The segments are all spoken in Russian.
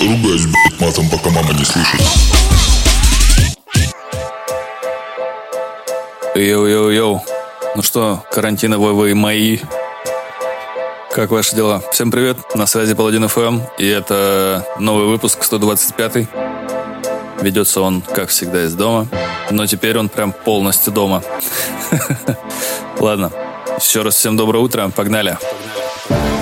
Ругаюсь, блядь, матом, пока мама не слышит. Йоу-йоу-йоу. Ну что, карантиновые вы мои? Как ваши дела? Всем привет, на связи Паладин FM, и это новый выпуск 125 Ведется он, как всегда, из дома, но теперь он прям полностью дома. Ладно, еще раз всем доброе утро, погнали. Предыдущим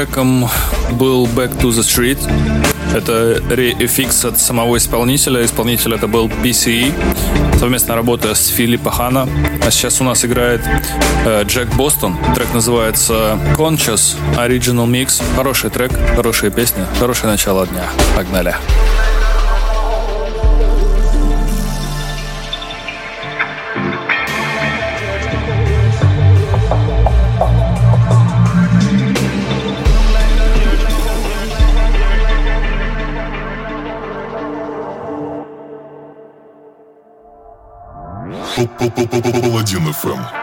треком был Back to the Street. Это re-FX от самого исполнителя. Исполнитель это был PCE. Совместная работа с Филиппа Хана. А сейчас у нас играет э, Джек Бостон. Трек называется Conscious Original Mix. Хороший трек, хорошая песня, хорошее начало дня. Погнали. Погнали. Паладин ФМ.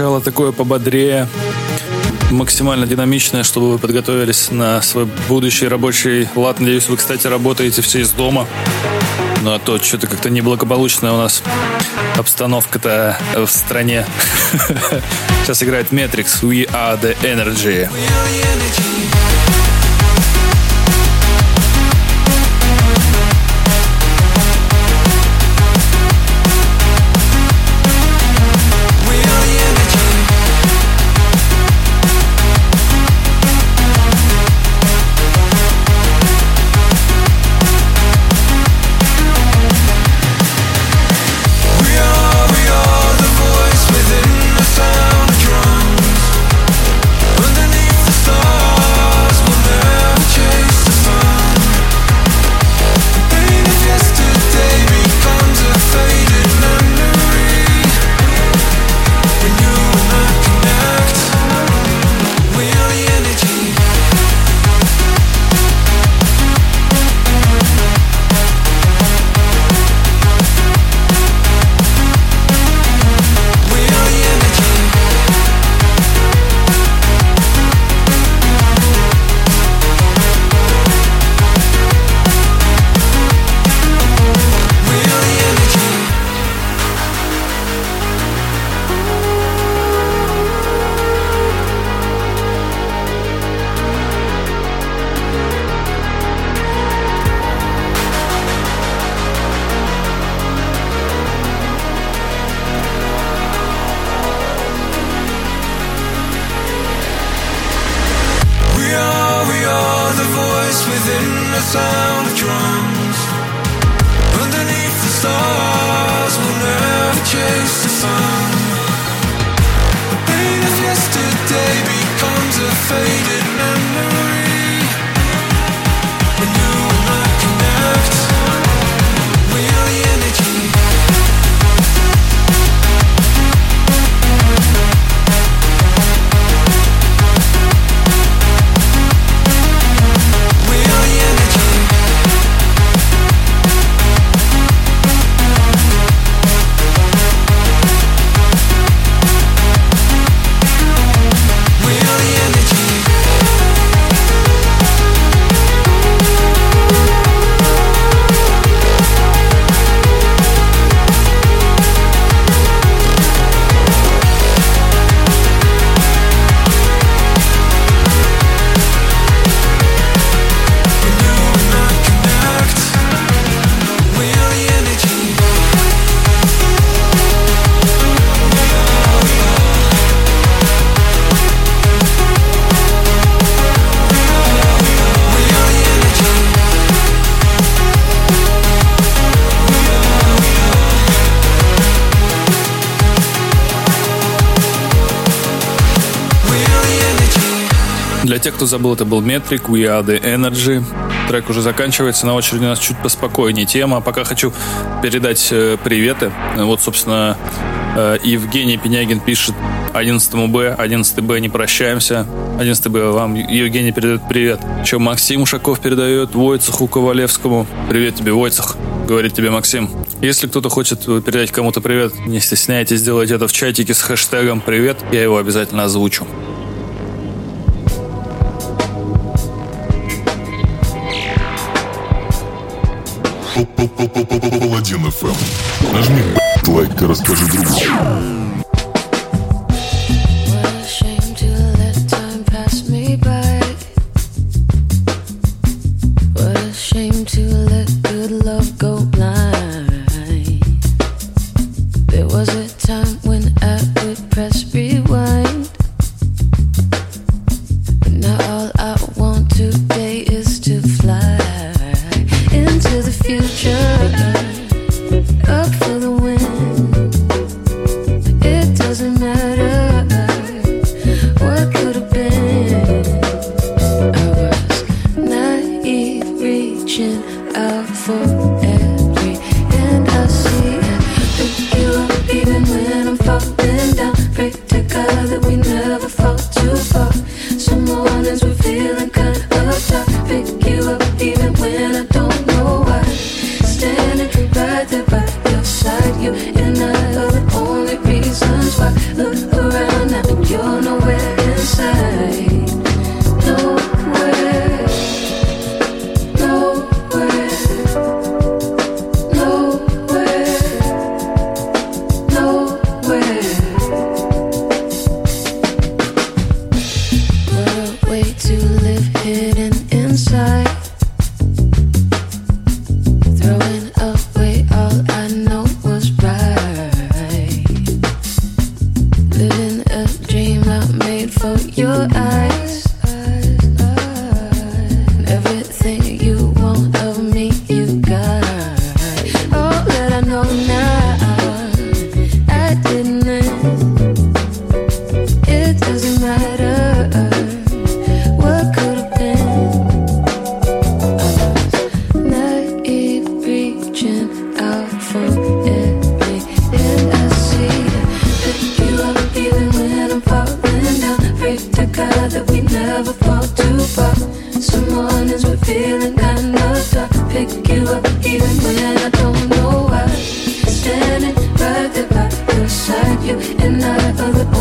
Начало такое пободрее, максимально динамичное, чтобы вы подготовились на свой будущий рабочий лад. Надеюсь, вы, кстати, работаете все из дома. Ну а то что-то как-то неблагополучная у нас обстановка-то в стране. Сейчас играет Matrix We Are The Energy. Кто забыл, это был Metric, We Are The Energy. Трек уже заканчивается, на очереди у нас чуть поспокойнее тема. Пока хочу передать э, приветы. Вот, собственно, э, Евгений Пенягин пишет 11 Б, 11 Б, не прощаемся. 11 Б, вам Евгений передает привет. Еще Максим Ушаков передает Войцеху Ковалевскому. Привет тебе, Войцех, говорит тебе Максим. Если кто-то хочет передать кому-то привет, не стесняйтесь, сделать это в чатике с хэштегом «Привет», я его обязательно озвучу. Паладин ФМ. Нажми лайк и расскажи другу. that are beside you and I are the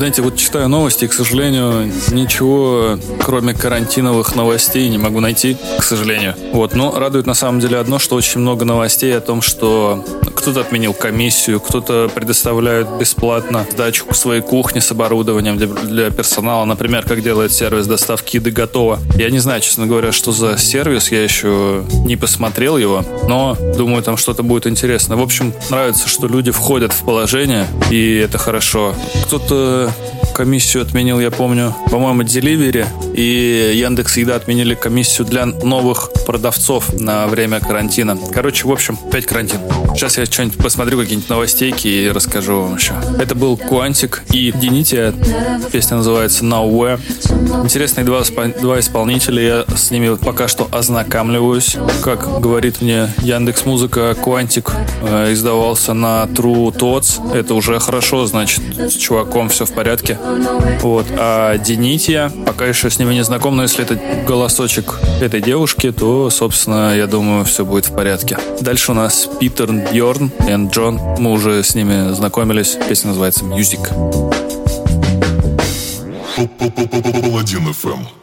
Знаете, вот читаю новости, и, к сожалению, ничего, кроме карантиновых новостей, не могу найти, к сожалению. Вот, но радует на самом деле одно, что очень много новостей о том, что кто-то отменил комиссию, кто-то предоставляет бесплатно сдачу к своей кухне с оборудованием для, для персонала, например, как делает сервис доставки еды готово. Я не знаю, честно говоря, что за сервис, я еще не посмотрел его, но думаю, там что-то будет интересно. В общем, нравится, что люди входят в положение, и это хорошо. Кто-то Minnesota. Комиссию отменил, я помню, по-моему, Delivery и Яндекс Еда отменили комиссию для новых продавцов на время карантина. Короче, в общем, опять карантин. Сейчас я что-нибудь посмотрю, какие-нибудь новостейки и расскажу вам еще. Это был Quantic и Динития. Песня называется Nowhere. Интересные два, два исполнителя. Я с ними пока что ознакомливаюсь. Как говорит мне Яндекс Музыка, Quantic э, издавался на True Tots. Это уже хорошо, значит, с чуваком все в порядке. Вот. А Денития, пока еще с ними не знаком, но если это голосочек этой девушки, то, собственно, я думаю, все будет в порядке. Дальше у нас Питер Бьорн и Джон. Мы уже с ними знакомились. Песня называется Music. Паладин FM.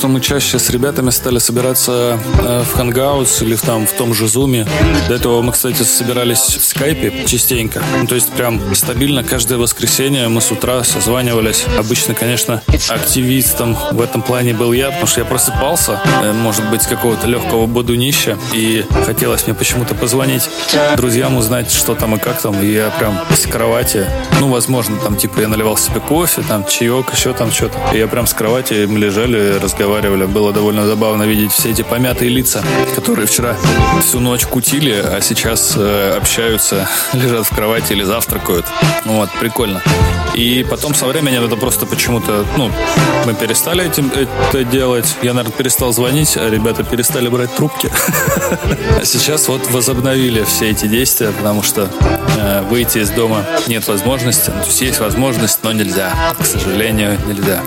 Что мы чаще с ребятами стали собираться э, в Hangouts или в, там, в том же Zoom. До этого мы, кстати, собирались в скайпе частенько. Ну, то есть прям стабильно каждое воскресенье мы с утра созванивались. Обычно, конечно, активистом в этом плане был я, потому что я просыпался, э, может быть, какого-то легкого бодунища, и хотелось мне почему-то позвонить друзьям, узнать, что там и как там. И я прям с кровати, ну, возможно, там, типа, я наливал себе кофе, там, чаек, еще там что-то. И я прям с кровати, мы лежали сидели, разговаривали. Было довольно забавно видеть все эти помятые лица, которые вчера всю ночь кутили, а сейчас э, общаются, лежат в кровати или завтракают. Вот, прикольно. И потом со временем это просто почему-то, ну, мы перестали этим это делать. Я, наверное, перестал звонить, а ребята перестали брать трубки. А сейчас вот возобновили все эти действия, потому что э, выйти из дома нет возможности. Ну, то есть есть возможность, но нельзя. К сожалению, нельзя.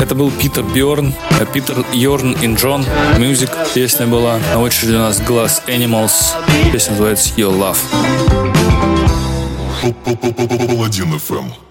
Это был Питер Бьорн. Э, Питер Йорн и Джон. Music песня была. На очереди у нас Glass Animals. Песня называется Your Love. Паладин FM.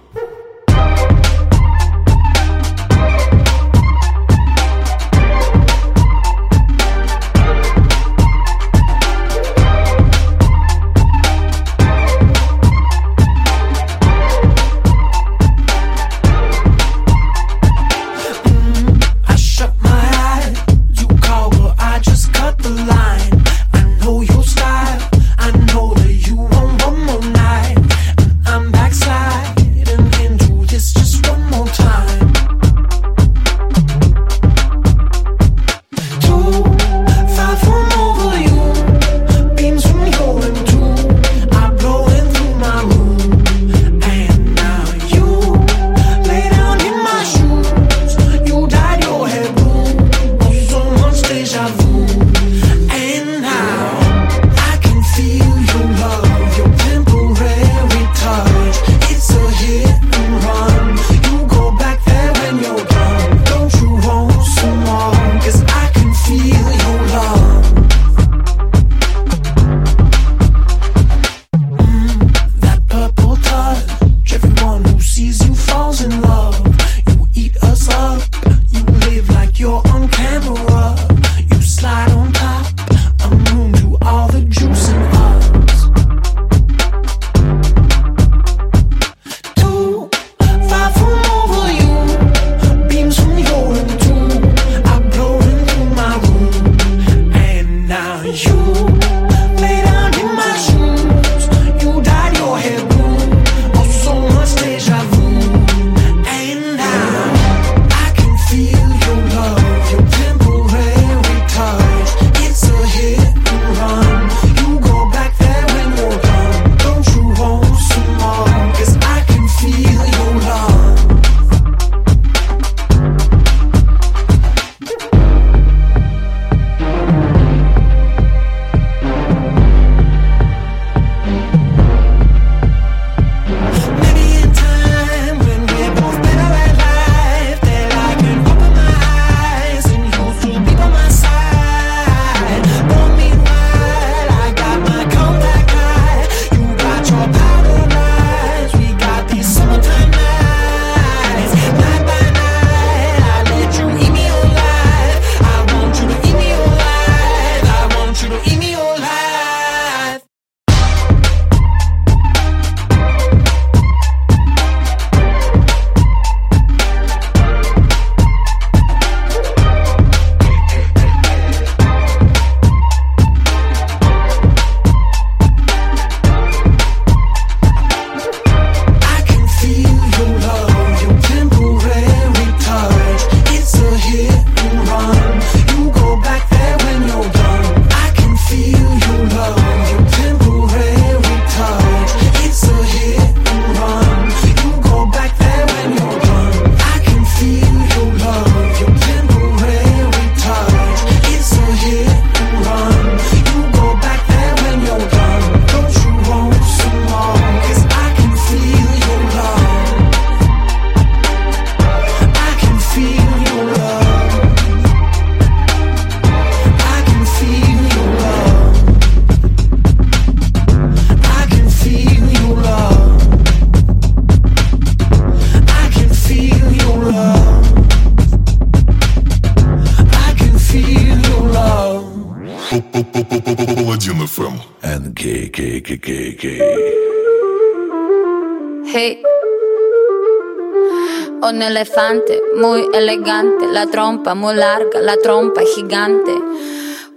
Un elefante muy elegante, la trompa muy larga, la trompa gigante.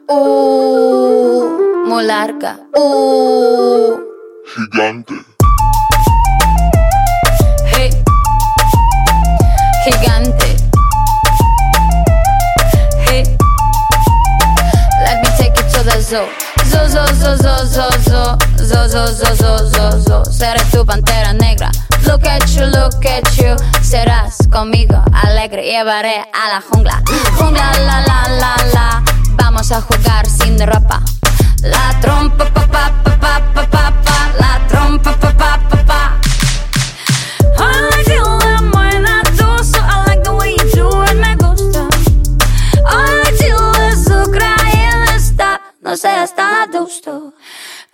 Uh, muy larga. Uh. Gigante. Hey. Gigante. Hey. Let me take you to the zoo. Zoo, zoo, zoo, zoo, zoo, zoo. Zoo, zoo, zoo, zoo, zoo, zoo. Seré tu pantera negra. Look at you, look at you. Serás conmigo alegre. Llevaré a la jungla. Jungla, la, la, la, la. Vamos a jugar sin ropa. La trompa, pa, pa, pa, pa, pa, pa, pa. La trompa, pa, pa, pa, pa. I la tú, so I like the way you do it, me gusta. I like you, azúcar y el está, no sé, está gusto.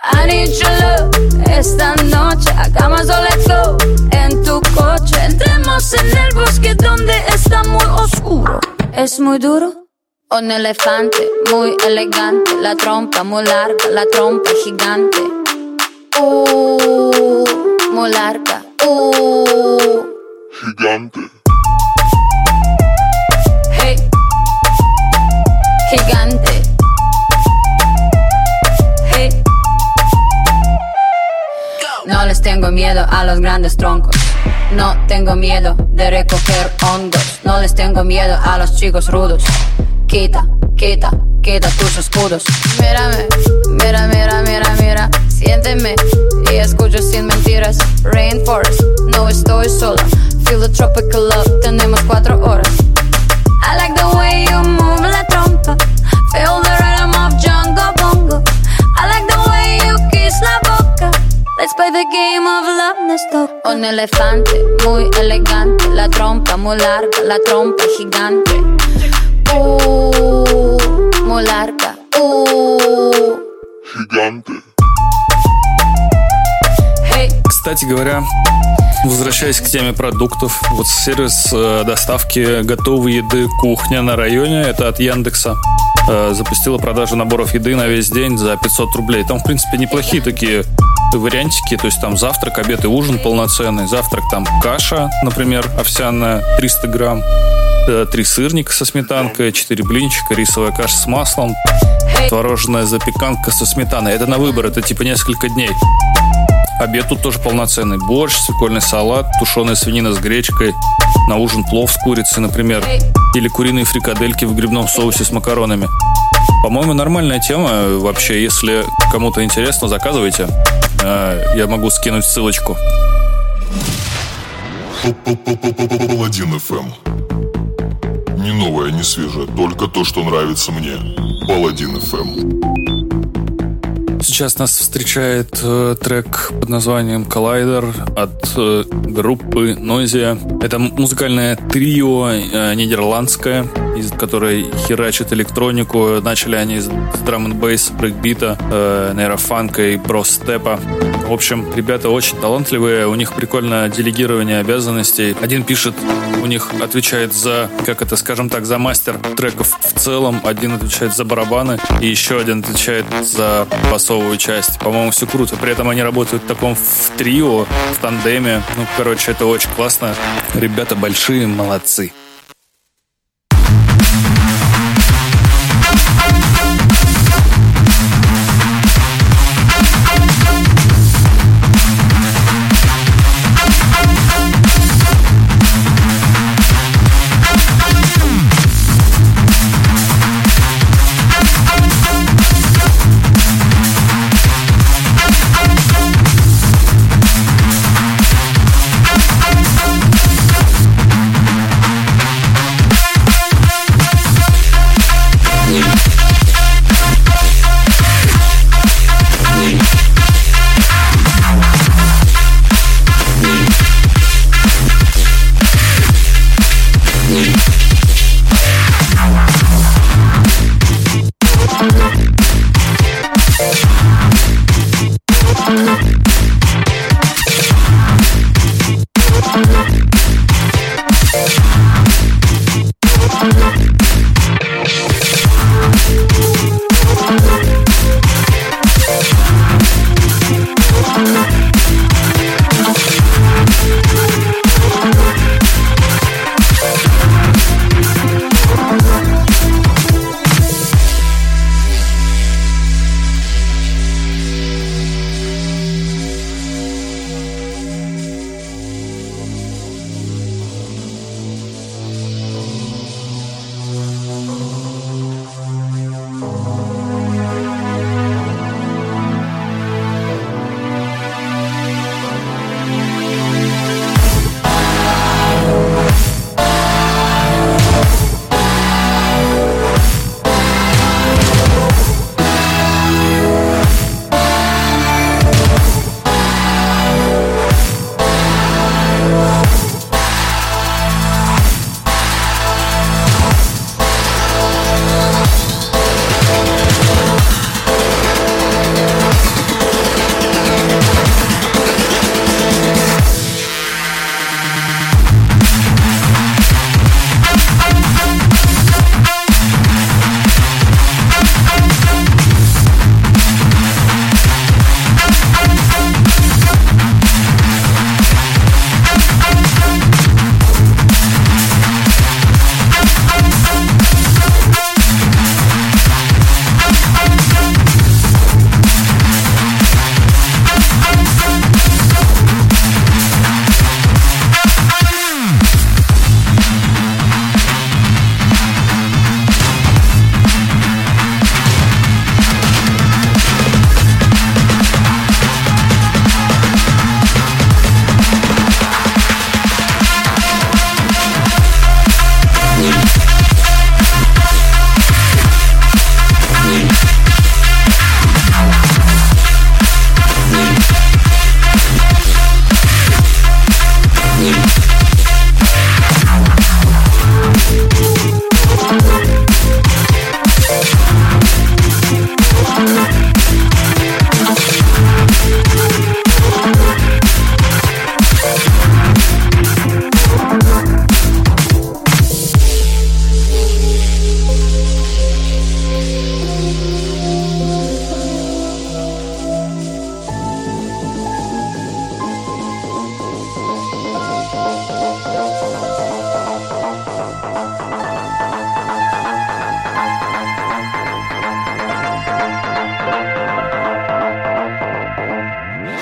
I need your love, esta noche hagamos o let's go. En tu coche, entremos en el bosque donde está muy oscuro. Es muy duro. Un elefante muy elegante, la trompa muy larga, la trompa gigante. Uh, muy larga. Uh. Gigante. Hey. Gigante. Tengo miedo a los grandes troncos. No tengo miedo de recoger hongos. No les tengo miedo a los chicos rudos. Quita, quita, quita tus escudos. Mírame, mira, mira, mira, mira. Siénteme y escucho sin mentiras. Rainforest, no estoy sola. Feel the tropical love, tenemos cuatro horas. I like the way you move Let's play the game of love, let's talk. Un elefante muy elegante, la trompa muy larga, la trompa gigante. Uh, muy larga. Uh, Gigante. hey. Кстати говоря, Возвращаясь к теме продуктов, вот сервис э, доставки готовой еды «Кухня» на районе, это от Яндекса, э, запустила продажу наборов еды на весь день за 500 рублей. Там, в принципе, неплохие такие вариантики, то есть там завтрак, обед и ужин полноценный. Завтрак там каша, например, овсяная, 300 грамм, э, три сырника со сметанкой, 4 блинчика, рисовая каша с маслом, творожная запеканка со сметаной. Это на выбор, это типа несколько дней. Обед тут тоже полноценный. Борщ, свекольный салат, тушеная свинина с гречкой. На ужин плов с курицей, например. Или куриные фрикадельки в грибном соусе с макаронами. По-моему, нормальная тема. Вообще, если кому-то интересно, заказывайте. Э, Я могу скинуть ссылочку. Паладин FM. Не новое, не свежее, только то, что нравится мне. Паладин FM. Сейчас нас встречает э, трек под названием «Коллайдер» от э, группы Noisia. Это музыкальное трио э, нидерландское, из которой херачит электронику. Начали они с драм н бейс брейкбита, э, нейрофанка и брос-степа. В общем, ребята очень талантливые, у них прикольное делегирование обязанностей. Один пишет, у них отвечает за, как это, скажем так, за мастер треков в целом, один отвечает за барабаны, и еще один отвечает за басовую часть. По-моему, все круто. При этом они работают в таком в трио, в тандеме. Ну, короче, это очень классно. Ребята большие молодцы.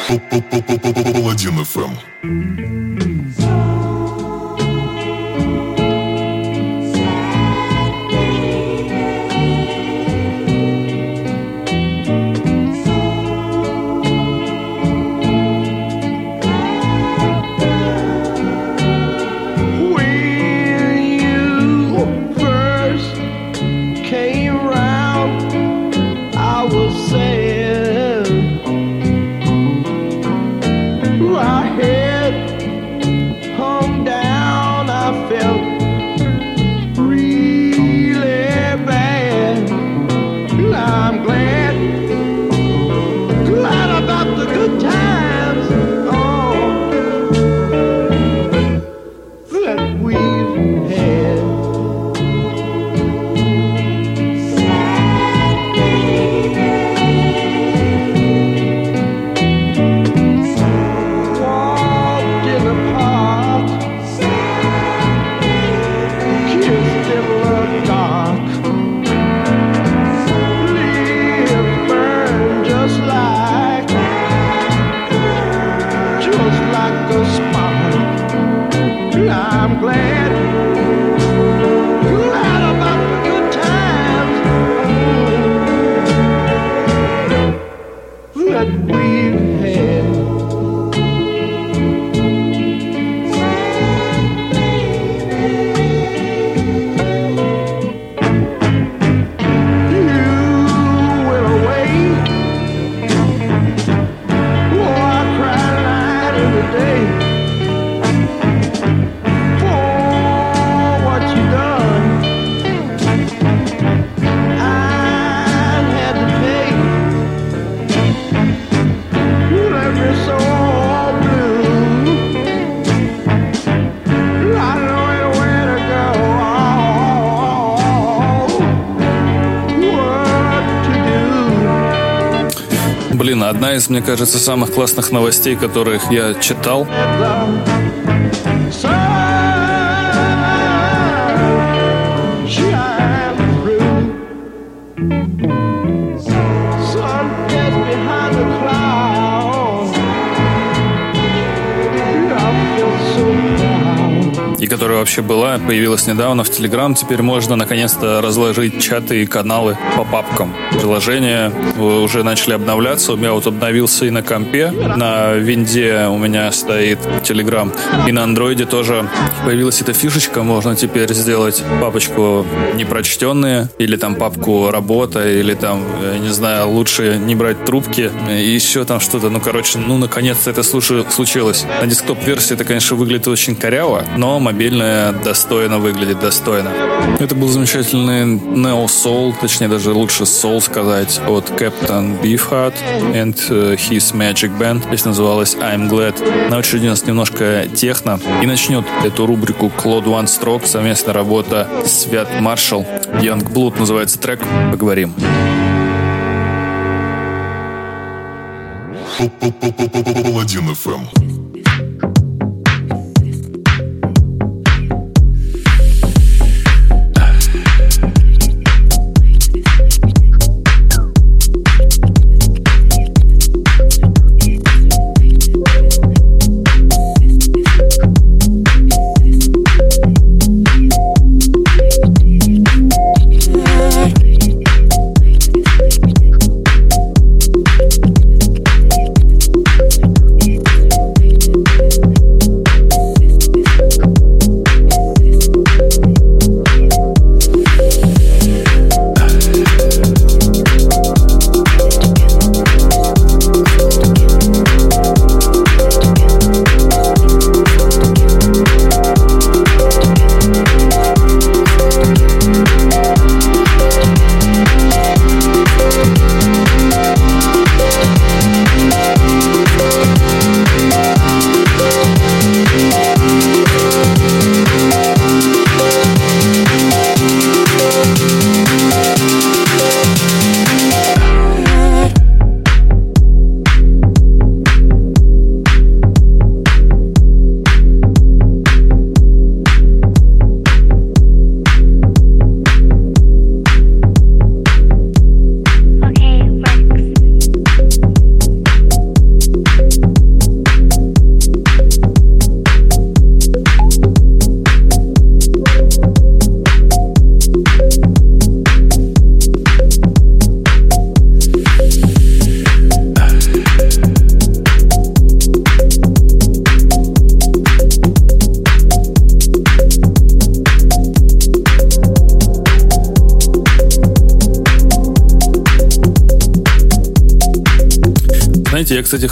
Паладин ФМ. Одна из, мне кажется, самых классных новостей, которых я читал, которая вообще была, появилась недавно в Телеграм. Теперь можно наконец-то разложить чаты и каналы по папкам. Приложения э, уже начали обновляться. У меня вот обновился и на компе. На винде у меня стоит Телеграм. И на андроиде тоже появилась эта фишечка. Можно теперь сделать папочку непрочтенные или там папку работа или там, я не знаю, лучше не брать трубки и еще там что-то. Ну, короче, ну, наконец-то это случилось. На десктоп-версии это, конечно, выглядит очень коряво, но мобильная достойно выглядит достойно. Это был замечательный Neo Soul, точнее даже лучше Soul сказать, от Captain Beefheart and э, His Magic Band. Песня называлась I'm Glad. На очереди у нас немножко техно. И начнет эту рубрику Claude One Stroke, совместная работа Свят Маршал. Young Blood называется трек. Поговорим. Паладин ФМ.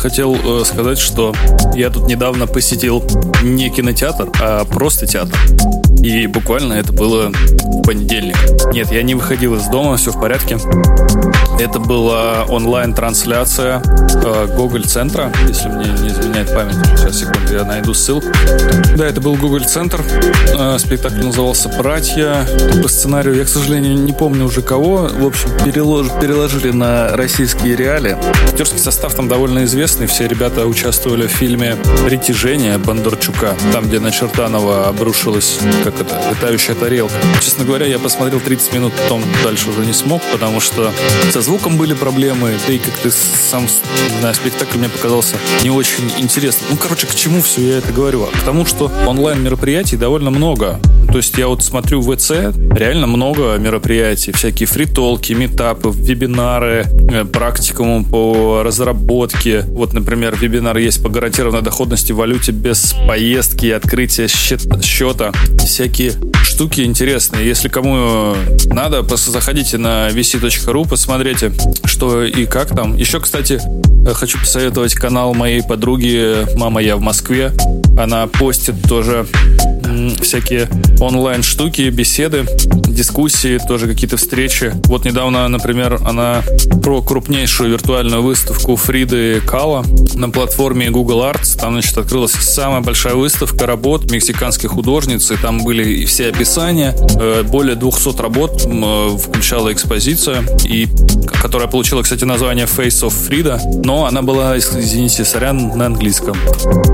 Хотел э, сказать, что я тут недавно посетил не кинотеатр, а просто театр. И буквально это было в понедельник. Нет, я не выходил из дома, все в порядке. Это была онлайн-трансляция э, Google центра, если мне не изменяет память. Сейчас, секунду, я найду ссылку. Да, это был Google центр. Э, спектакль назывался «Братья». По сценарию, я, к сожалению, не помню уже кого. В общем, перелож, переложили на российские реалии. Актерский состав там довольно известный. Все ребята участвовали в фильме «Притяжение» Бондарчука. Там, где на Чертанова обрушилась, как это, летающая тарелка. Честно говоря, я посмотрел 30 минут, потом дальше уже не смог, потому что со звуком были проблемы, да и как ты сам, знаю, спектакль мне показался не очень интересным. Ну, короче, к чему все я это говорю? А к тому, что онлайн-мероприятий довольно много. То есть я вот смотрю в ВЦ, реально много мероприятий, всякие фритолки, метапы, вебинары, э, практикумы по разработке. Вот, например, вебинар есть по гарантированной доходности в валюте без поездки и открытия счета. Всякие штуки интересные. Если кому надо, просто заходите на vc.ru, посмотрите, что и как там. Еще, кстати, хочу посоветовать канал моей подруги «Мама, я в Москве». Она постит тоже всякие онлайн штуки, беседы, дискуссии, тоже какие-то встречи. Вот недавно, например, она про крупнейшую виртуальную выставку Фриды Кала на платформе Google Arts. Там, значит, открылась самая большая выставка работ мексиканских художниц, и там были и все описания. Э, более 200 работ э, включала экспозиция, и, которая получила, кстати, название Face of Frida, но она была, извините, сорян, на английском.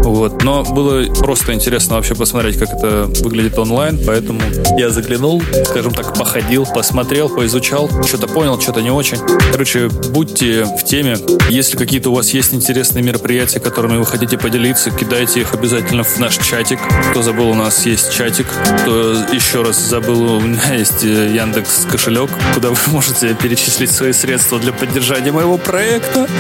Вот. Но было просто интересно вообще посмотреть, как это выглядит онлайн, поэтому я заглянул, скажем так, походил, посмотрел, поизучал, что-то понял, что-то не очень. Короче, будьте в теме. Если какие-то у вас есть интересные мероприятия, которыми вы хотите поделиться, кидайте их обязательно в наш чатик. Кто забыл, у нас есть чатик. Кто еще раз забыл, у меня есть э, Яндекс кошелек, куда вы можете перечислить свои средства для поддержания моего проекта.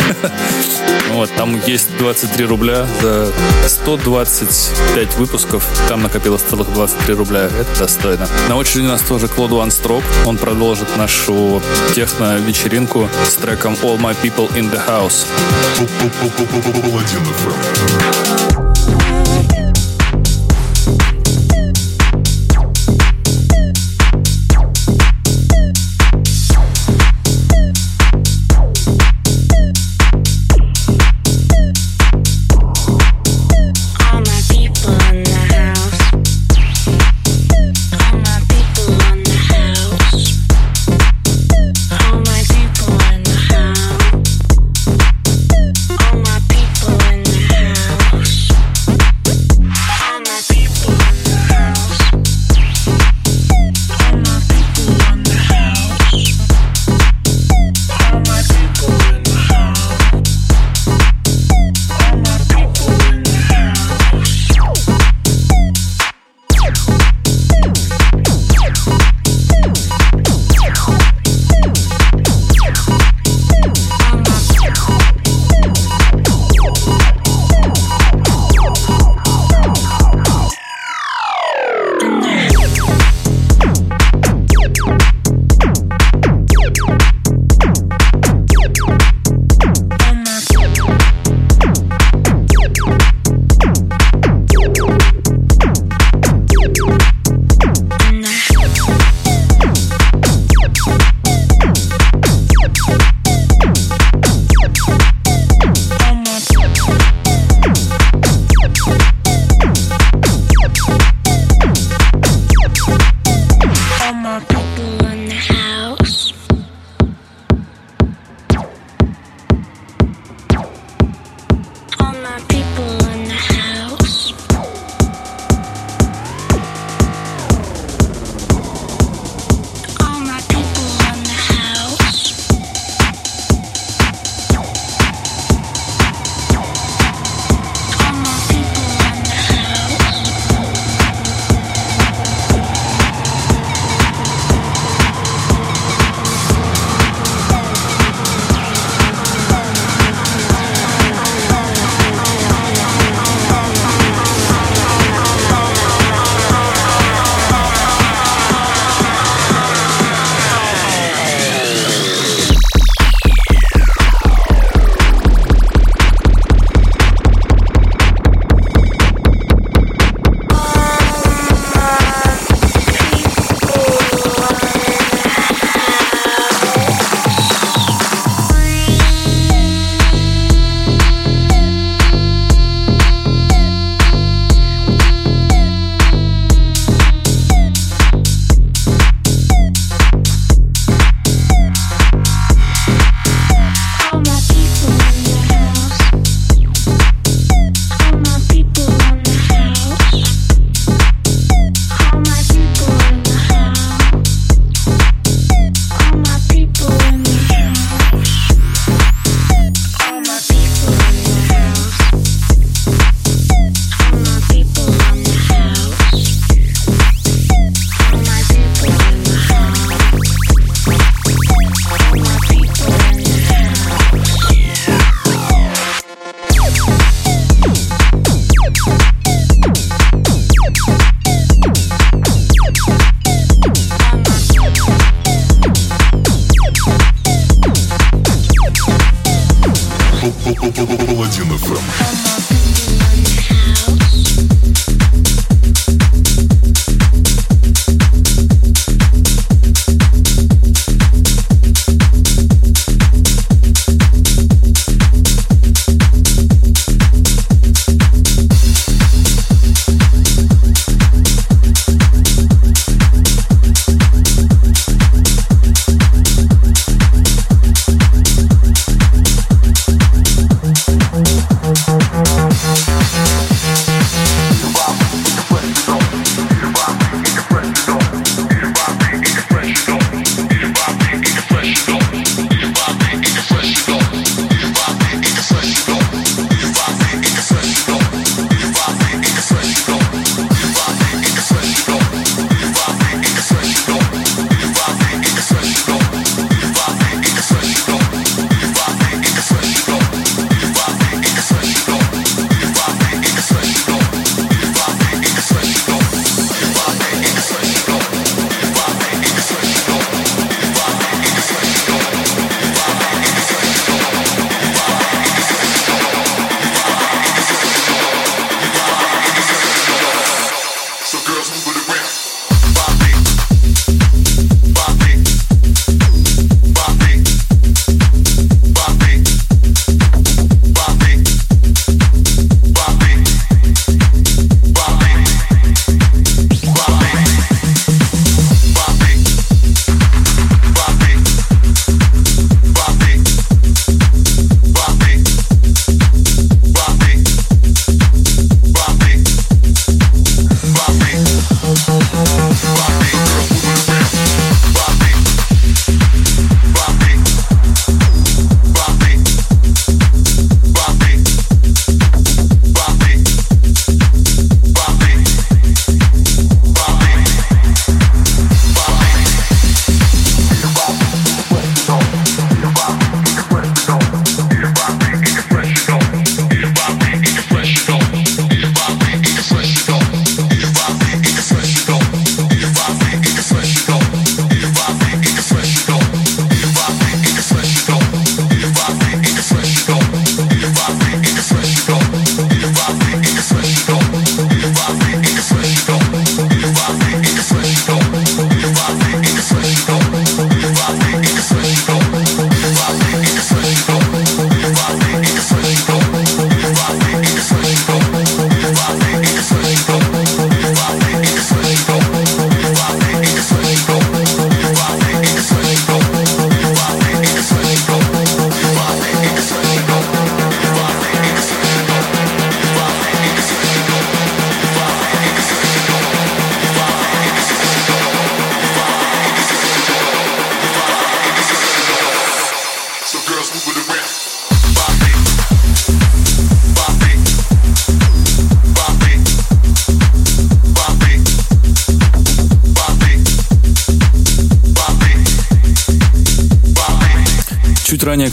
Вот, там есть 23 рубля за 125 выпусков. Там накопилось целых 23 рубля. Это достойно. На очереди у нас тоже Клод One Stroke. Он продолжит нашу техно-вечеринку с треком All My People in the House.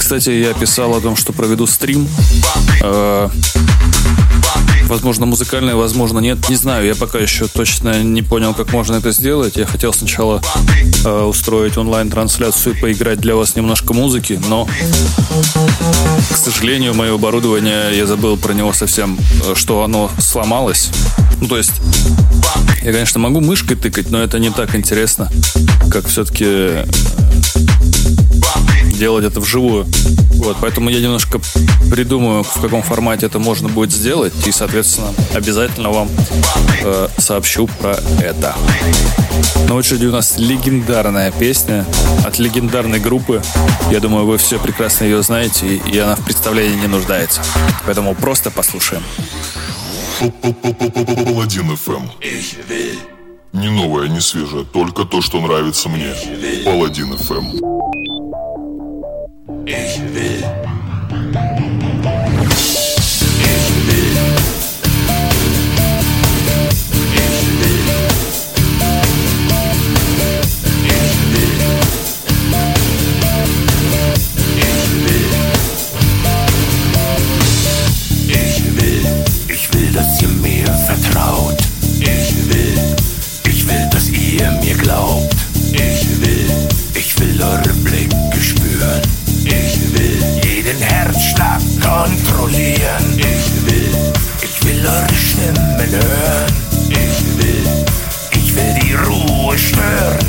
Кстати, я писал о том, что проведу стрим. Э, Возможно, музыкальный, возможно, нет. Не знаю, я пока еще точно не понял, как можно это сделать. Я хотел сначала э, устроить онлайн-трансляцию и поиграть для вас немножко музыки, но, к сожалению, мое оборудование, я забыл про него совсем, э, что оно сломалось. Ну, то есть, я, конечно, могу мышкой тыкать, но это не так интересно, как все-таки делать это вживую. Вот, поэтому я немножко придумаю, в каком формате это можно будет сделать, и, соответственно, обязательно вам э, сообщу про это. На очереди у нас легендарная песня от легендарной группы. Я думаю, вы все прекрасно ее знаете, и она в представлении не нуждается. Поэтому просто послушаем. Паладин FM. Не новое, не свежее, только то, что нравится мне. Паладин FM. Ich will. Kontrollieren. Ich will, ich will eure Stimmen hören. Ich will, ich will die Ruhe stören.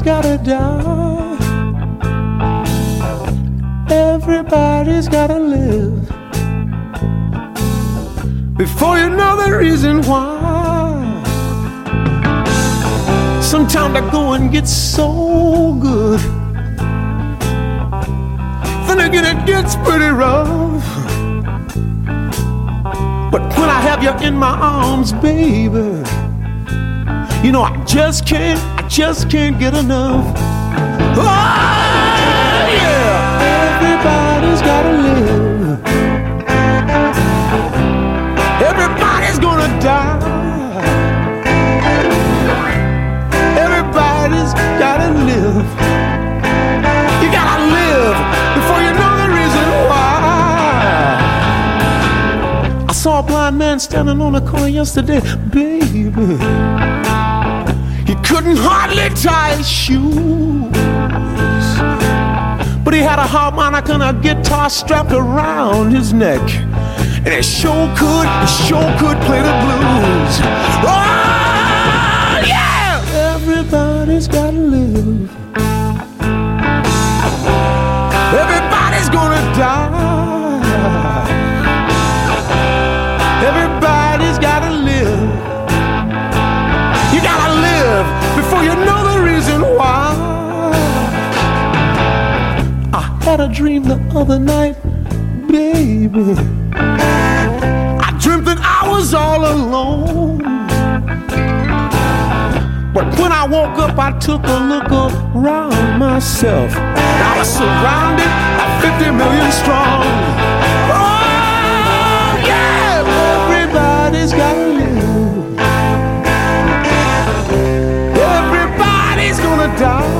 Everybody's gotta die. Everybody's gotta live. Before you know the reason why. So Sometimes the going gets so good. Then again, it gets pretty rough. But when I have you in my arms, baby, you know I just can't, I just can't get enough. Oh, yeah, everybody's gotta live. Everybody's gonna die. Everybody's gotta live. You gotta live before you know the reason why. I saw a blind man standing on a corner yesterday, baby. He couldn't hardly tie his shoes. But he had a harmonica and a guitar strapped around his neck. And it sure could, it sure could play the blues. Oh, dream the other night, baby. I dreamt that I was all alone. But when I woke up, I took a look around myself. I was surrounded by 50 million strong. Oh, yeah, everybody's gotta live. Everybody's gonna die.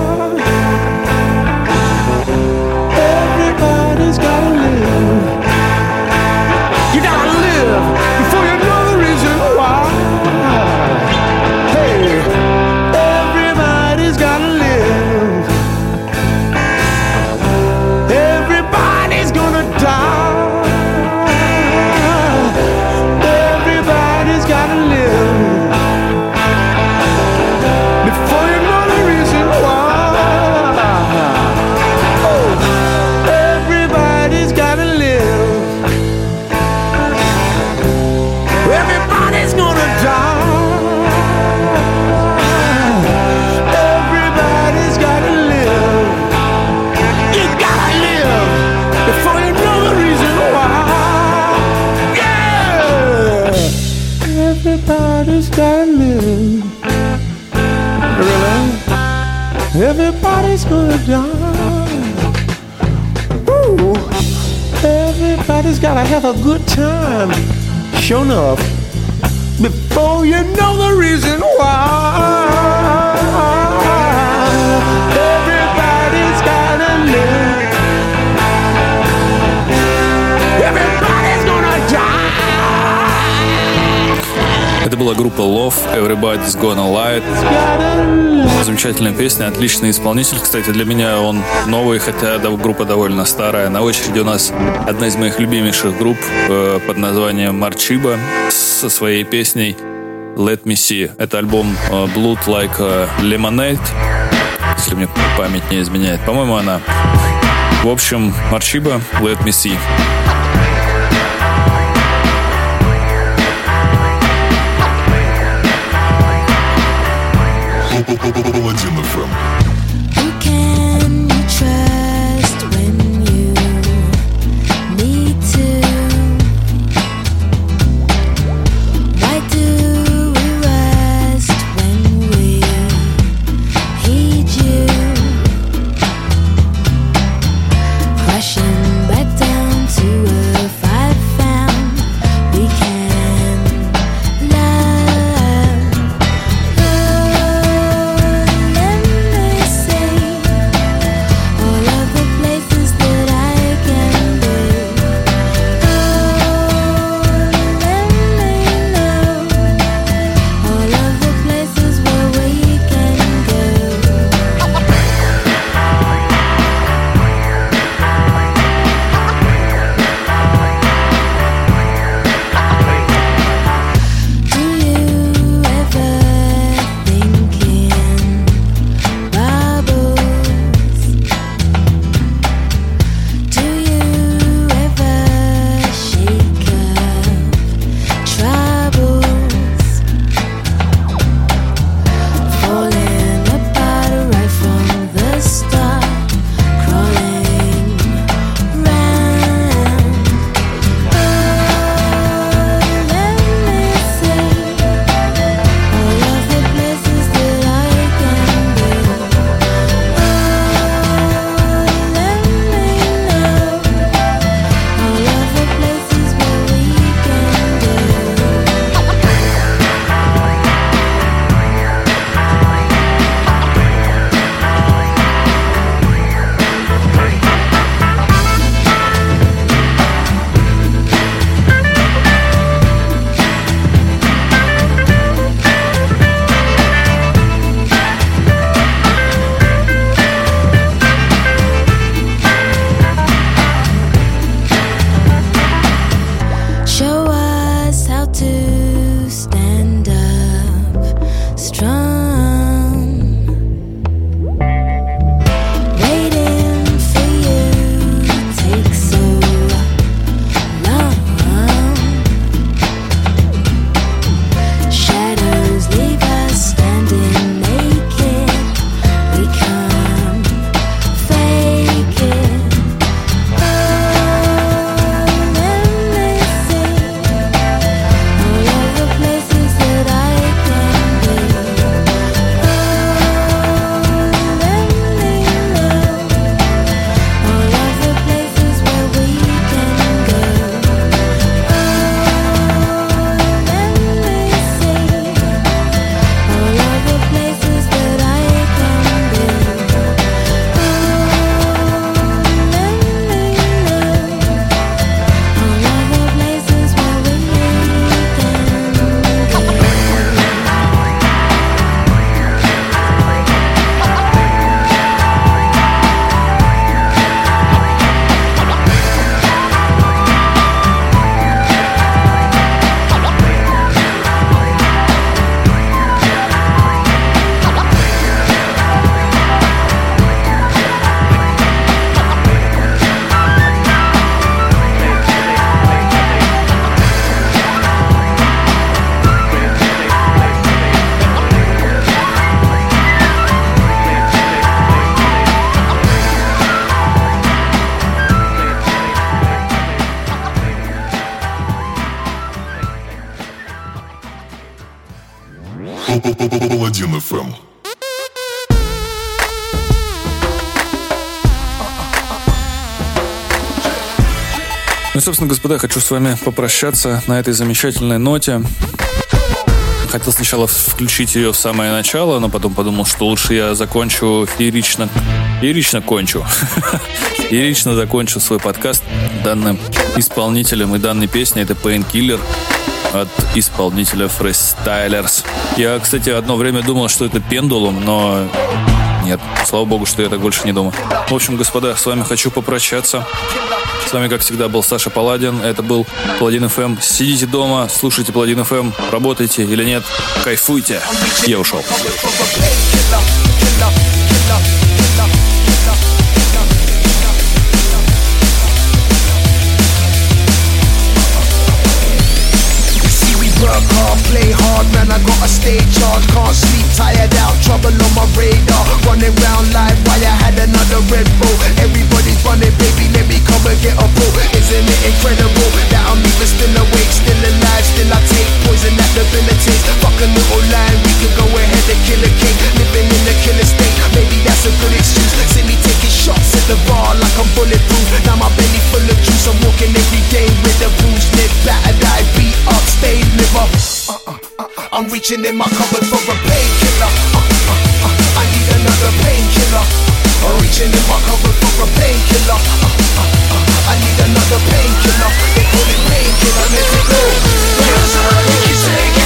Группа Love, Everybody's Gonna live. Замечательная песня, отличный исполнитель. Кстати, для меня он новый, хотя группа довольно старая. На очереди у нас одна из моих любимейших групп э, под названием Марчиба со своей песней Let Me See. Это альбом э, Blood Like Lemonade, если мне память не изменяет. По-моему, она. В общем, Марчиба, Let Me See. Ну собственно, господа, хочу с вами попрощаться на этой замечательной ноте. Хотел сначала включить ее в самое начало, но потом подумал, что лучше я закончу феерично... Феерично кончу. Феерично закончу свой подкаст данным исполнителем и данной песней. Это Painkiller от исполнителя Freestylers. Я, кстати, одно время думал, что это пендулум, но нет. Слава богу, что я так больше не думаю. В общем, господа, с вами хочу попрощаться. С вами, как всегда, был Саша Паладин. Это был Паладин ФМ. Сидите дома, слушайте Паладин ФМ, работайте или нет, кайфуйте. Я ушел. See we work hard, play hard, man. I gotta stay charged, can't sleep, tired out, trouble on my radar. Running round like why I had another Red Bull. Everybody's running, baby, let me come and get a pull. Isn't it incredible that I'm even still awake, still alive, still I take poison at that debilitates. Fuck a little line, we can go ahead and kill a king, living in the killer state. Maybe that's a good excuse. See me taking shots at the bar like I'm bulletproof. Now my belly full of juice, I'm walking every day with a bruised lip, battered eye, beat up, stained liver. Uh-uh, uh-uh. I'm reaching in my cupboard for a painkiller. Uh, uh, uh. I need another painkiller. I'm reaching in my cupboard for a painkiller. Uh, uh, uh. I need another painkiller. They call it painkiller. Let it go. Yes, I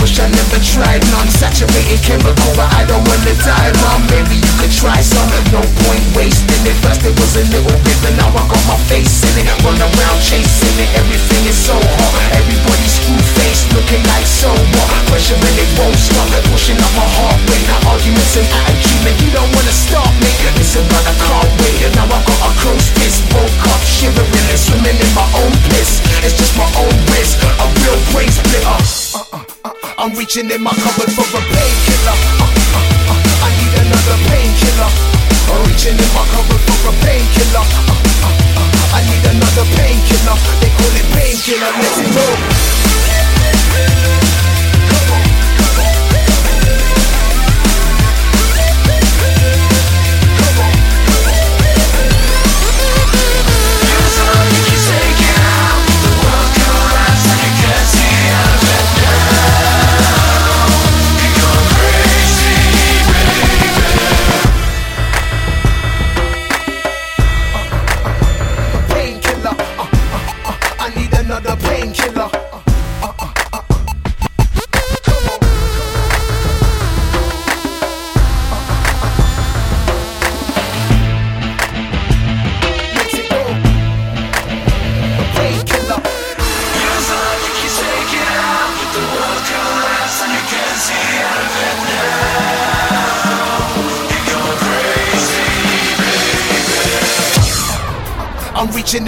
Wish I never tried none. Saturated chemical, but I don't wanna die, mom. Maybe you could try some. No point wasting it. First it was a little bit, but now I got my face in it. Run around chasing it. Everything is so hot. Everybody's screw face, looking like so what? Pressure and it won't stop. Pushing up my heart rate. Arguments and attitude, man. You don't wanna stop me. Listen, but I can't wait. And now I got a close fist. Woke up shivering and swimming in my own bliss. It's just my own risk. I'm reaching in my cupboard for a painkiller. Uh, uh, uh, I need another painkiller. I'm reaching in my cupboard for a painkiller. I need another painkiller. They call it painkiller. Let it go.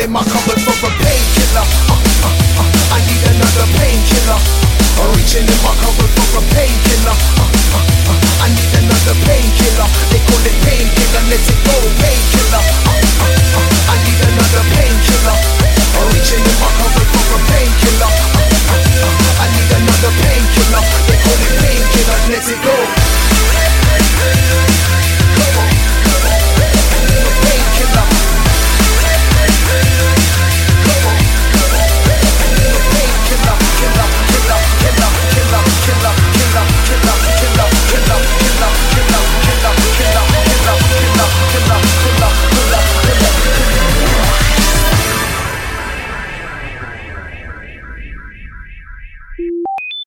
In my cupboard for